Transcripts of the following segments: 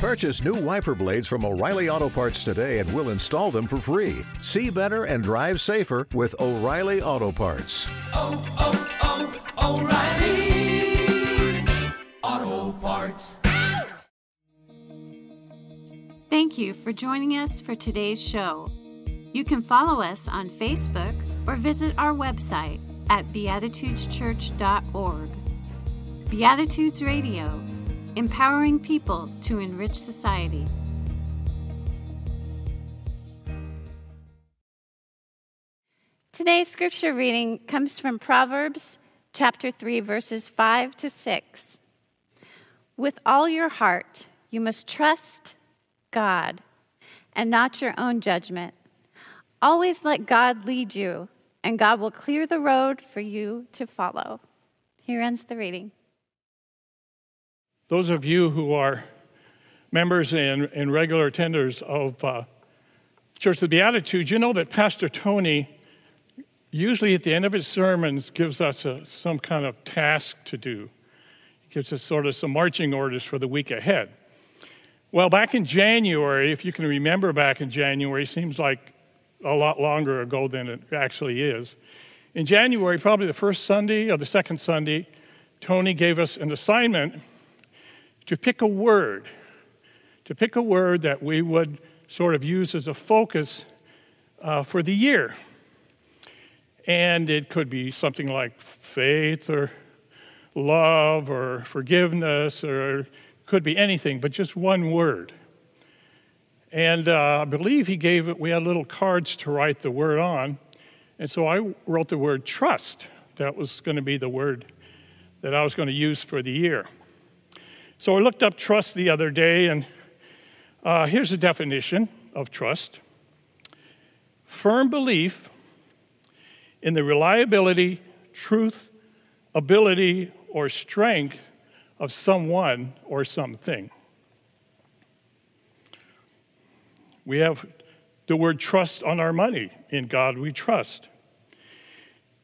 Purchase new wiper blades from O'Reilly Auto Parts today and we'll install them for free. See better and drive safer with O'Reilly Auto Parts. oh, oh, oh O'Reilly Auto Parts. Thank you for joining us for today's show. You can follow us on Facebook or visit our website at beatitudeschurch.org. Beatitudes Radio, empowering people to enrich society. Today's scripture reading comes from Proverbs chapter 3, verses 5 to 6. With all your heart, you must trust God and not your own judgment. Always let God lead you, and God will clear the road for you to follow. Here ends the reading. Those of you who are members and, and regular attenders of uh, Church of the Beatitudes, you know that Pastor Tony usually at the end of his sermons gives us a, some kind of task to do. He gives us sort of some marching orders for the week ahead. Well, back in January, if you can remember back in January, seems like a lot longer ago than it actually is. In January, probably the first Sunday or the second Sunday, Tony gave us an assignment to pick a word, to pick a word that we would sort of use as a focus uh, for the year. And it could be something like faith or love or forgiveness or could be anything, but just one word. And uh, I believe he gave it, we had little cards to write the word on. And so I wrote the word trust. That was going to be the word that I was going to use for the year. So I looked up trust the other day, and uh, here's a definition of trust firm belief in the reliability, truth, ability, or strength of someone or something. We have the word trust on our money. In God we trust.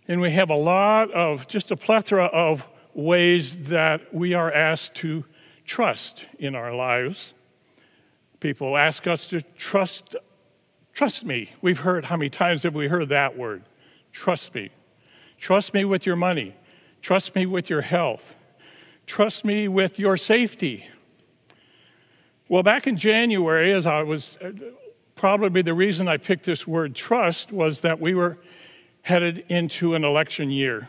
And we have a lot of, just a plethora of ways that we are asked to trust in our lives. People ask us to trust, trust me. We've heard, how many times have we heard that word? Trust me. Trust me with your money. Trust me with your health. Trust me with your safety. Well, back in January, as I was probably the reason I picked this word trust was that we were headed into an election year.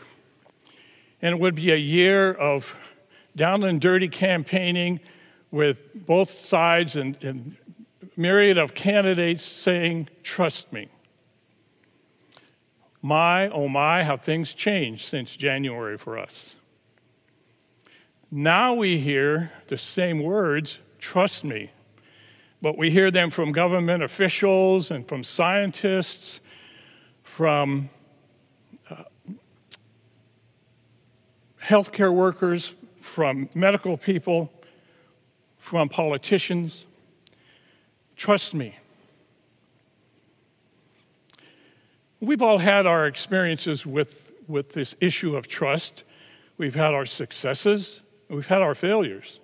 And it would be a year of down and dirty campaigning with both sides and, and myriad of candidates saying, Trust me. My, oh my, how things changed since January for us. Now we hear the same words, trust me, but we hear them from government officials and from scientists, from uh, healthcare workers, from medical people, from politicians. Trust me. We've all had our experiences with, with this issue of trust. We've had our successes, we've had our failures.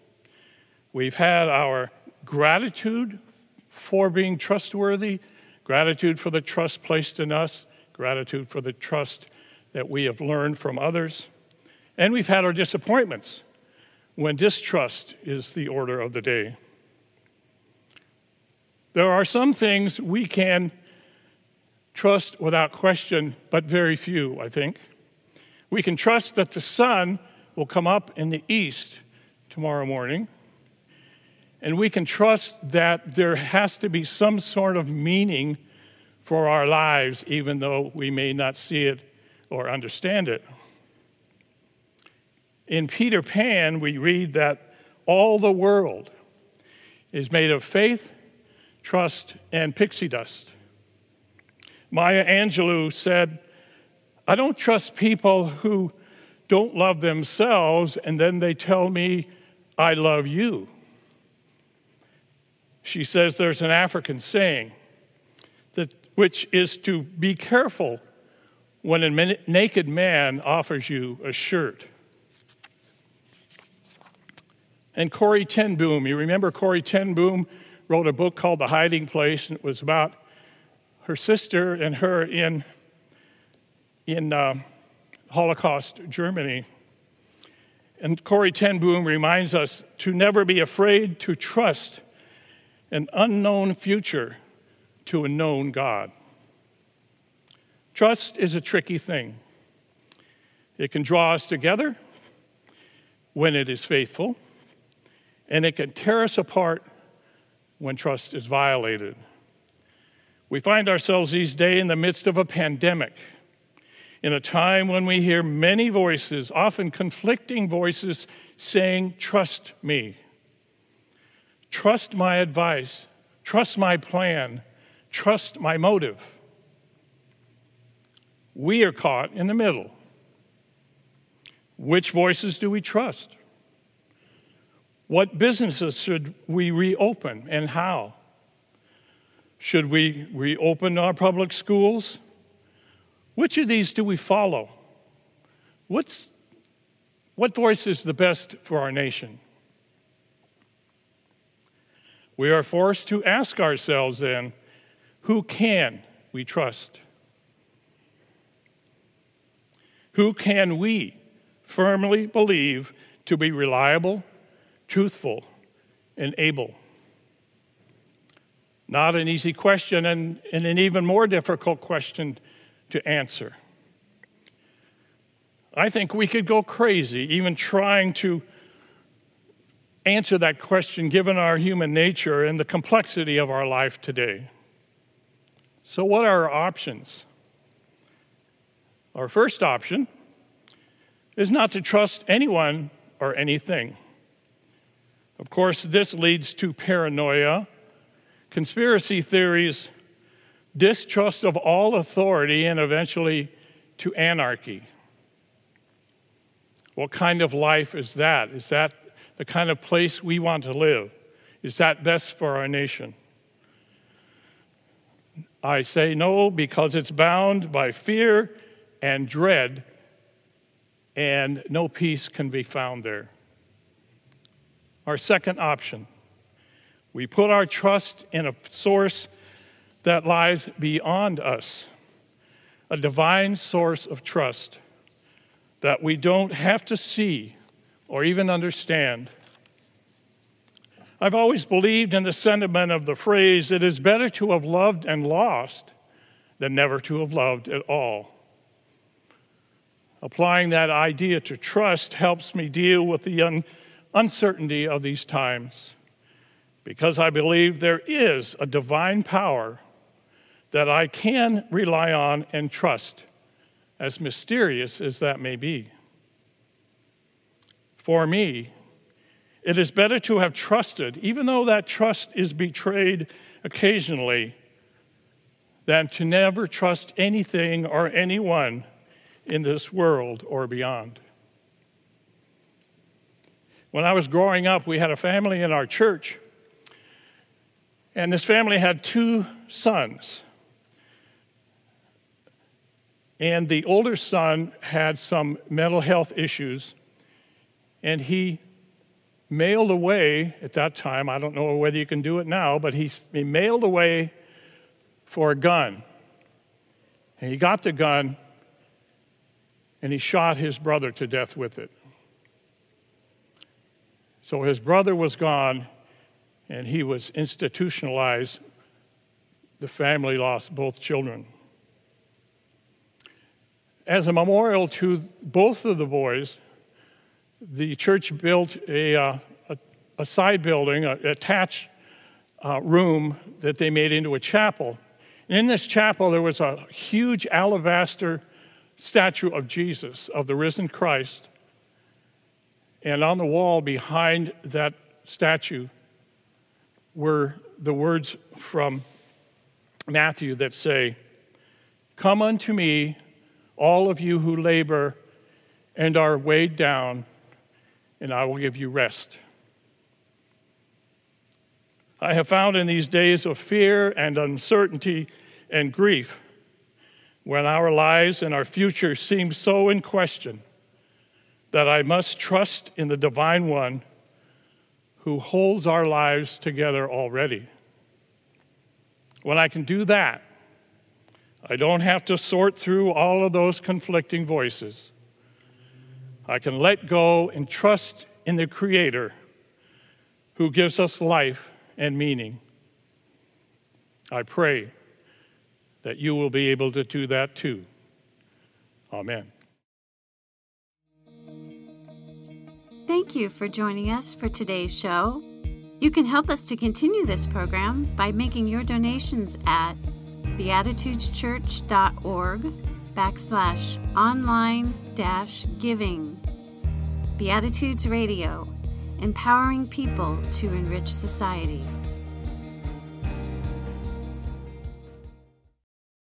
We've had our gratitude for being trustworthy, gratitude for the trust placed in us, gratitude for the trust that we have learned from others. And we've had our disappointments when distrust is the order of the day. There are some things we can trust without question, but very few, I think. We can trust that the sun will come up in the east tomorrow morning. And we can trust that there has to be some sort of meaning for our lives, even though we may not see it or understand it. In Peter Pan, we read that all the world is made of faith, trust, and pixie dust. Maya Angelou said, I don't trust people who don't love themselves and then they tell me, I love you. She says there's an African saying that, which is to be careful when a naked man offers you a shirt. And Corrie ten Boom, you remember Corrie ten Boom wrote a book called The Hiding Place, and it was about her sister and her in, in uh, Holocaust Germany. And Corrie ten Boom reminds us to never be afraid to trust an unknown future to a known God. Trust is a tricky thing. It can draw us together when it is faithful, and it can tear us apart when trust is violated. We find ourselves these days in the midst of a pandemic, in a time when we hear many voices, often conflicting voices, saying, Trust me. Trust my advice. Trust my plan. Trust my motive. We are caught in the middle. Which voices do we trust? What businesses should we reopen and how? Should we reopen our public schools? Which of these do we follow? What's, what voice is the best for our nation? We are forced to ask ourselves then who can we trust? Who can we firmly believe to be reliable, truthful, and able? Not an easy question, and, and an even more difficult question to answer. I think we could go crazy even trying to answer that question given our human nature and the complexity of our life today. So, what are our options? Our first option is not to trust anyone or anything. Of course, this leads to paranoia, conspiracy theories, distrust of all authority, and eventually to anarchy. What kind of life is that? Is that the kind of place we want to live? Is that best for our nation? I say no because it's bound by fear and dread, and no peace can be found there. Our second option we put our trust in a source that lies beyond us, a divine source of trust that we don't have to see or even understand. I've always believed in the sentiment of the phrase, it is better to have loved and lost than never to have loved at all. Applying that idea to trust helps me deal with the uncertainty of these times because I believe there is a divine power that I can rely on and trust, as mysterious as that may be. For me, it is better to have trusted, even though that trust is betrayed occasionally, than to never trust anything or anyone in this world or beyond. When I was growing up, we had a family in our church, and this family had two sons. And the older son had some mental health issues and he mailed away at that time, I don't know whether you can do it now, but he, he mailed away for a gun. And he got the gun and he shot his brother to death with it. So his brother was gone and he was institutionalized. The family lost both children. As a memorial to both of the boys, the church built a, uh, a, a, side building, an attached uh, room that they made into a chapel. And in this chapel, there was a huge alabaster statue of Jesus, of the risen Christ. And on the wall behind that statue were the words from Matthew that say, Come unto me, all of you who labor and are weighed down and I will give you rest. I have found in these days of fear and uncertainty and grief, when our lives and our future seem so in question, that I must trust in the Divine One who holds our lives together already. When I can do that, I don't have to sort through all of those conflicting voices. I can let go and trust in the Creator who gives us life and meaning. I pray that you will be able to do that too. Amen. Thank you for joining us for today's show. You can help us to continue this program by making your donations at beatitudeschurch.org backslash online dash giving. Beatitudes Radio, empowering people to enrich society.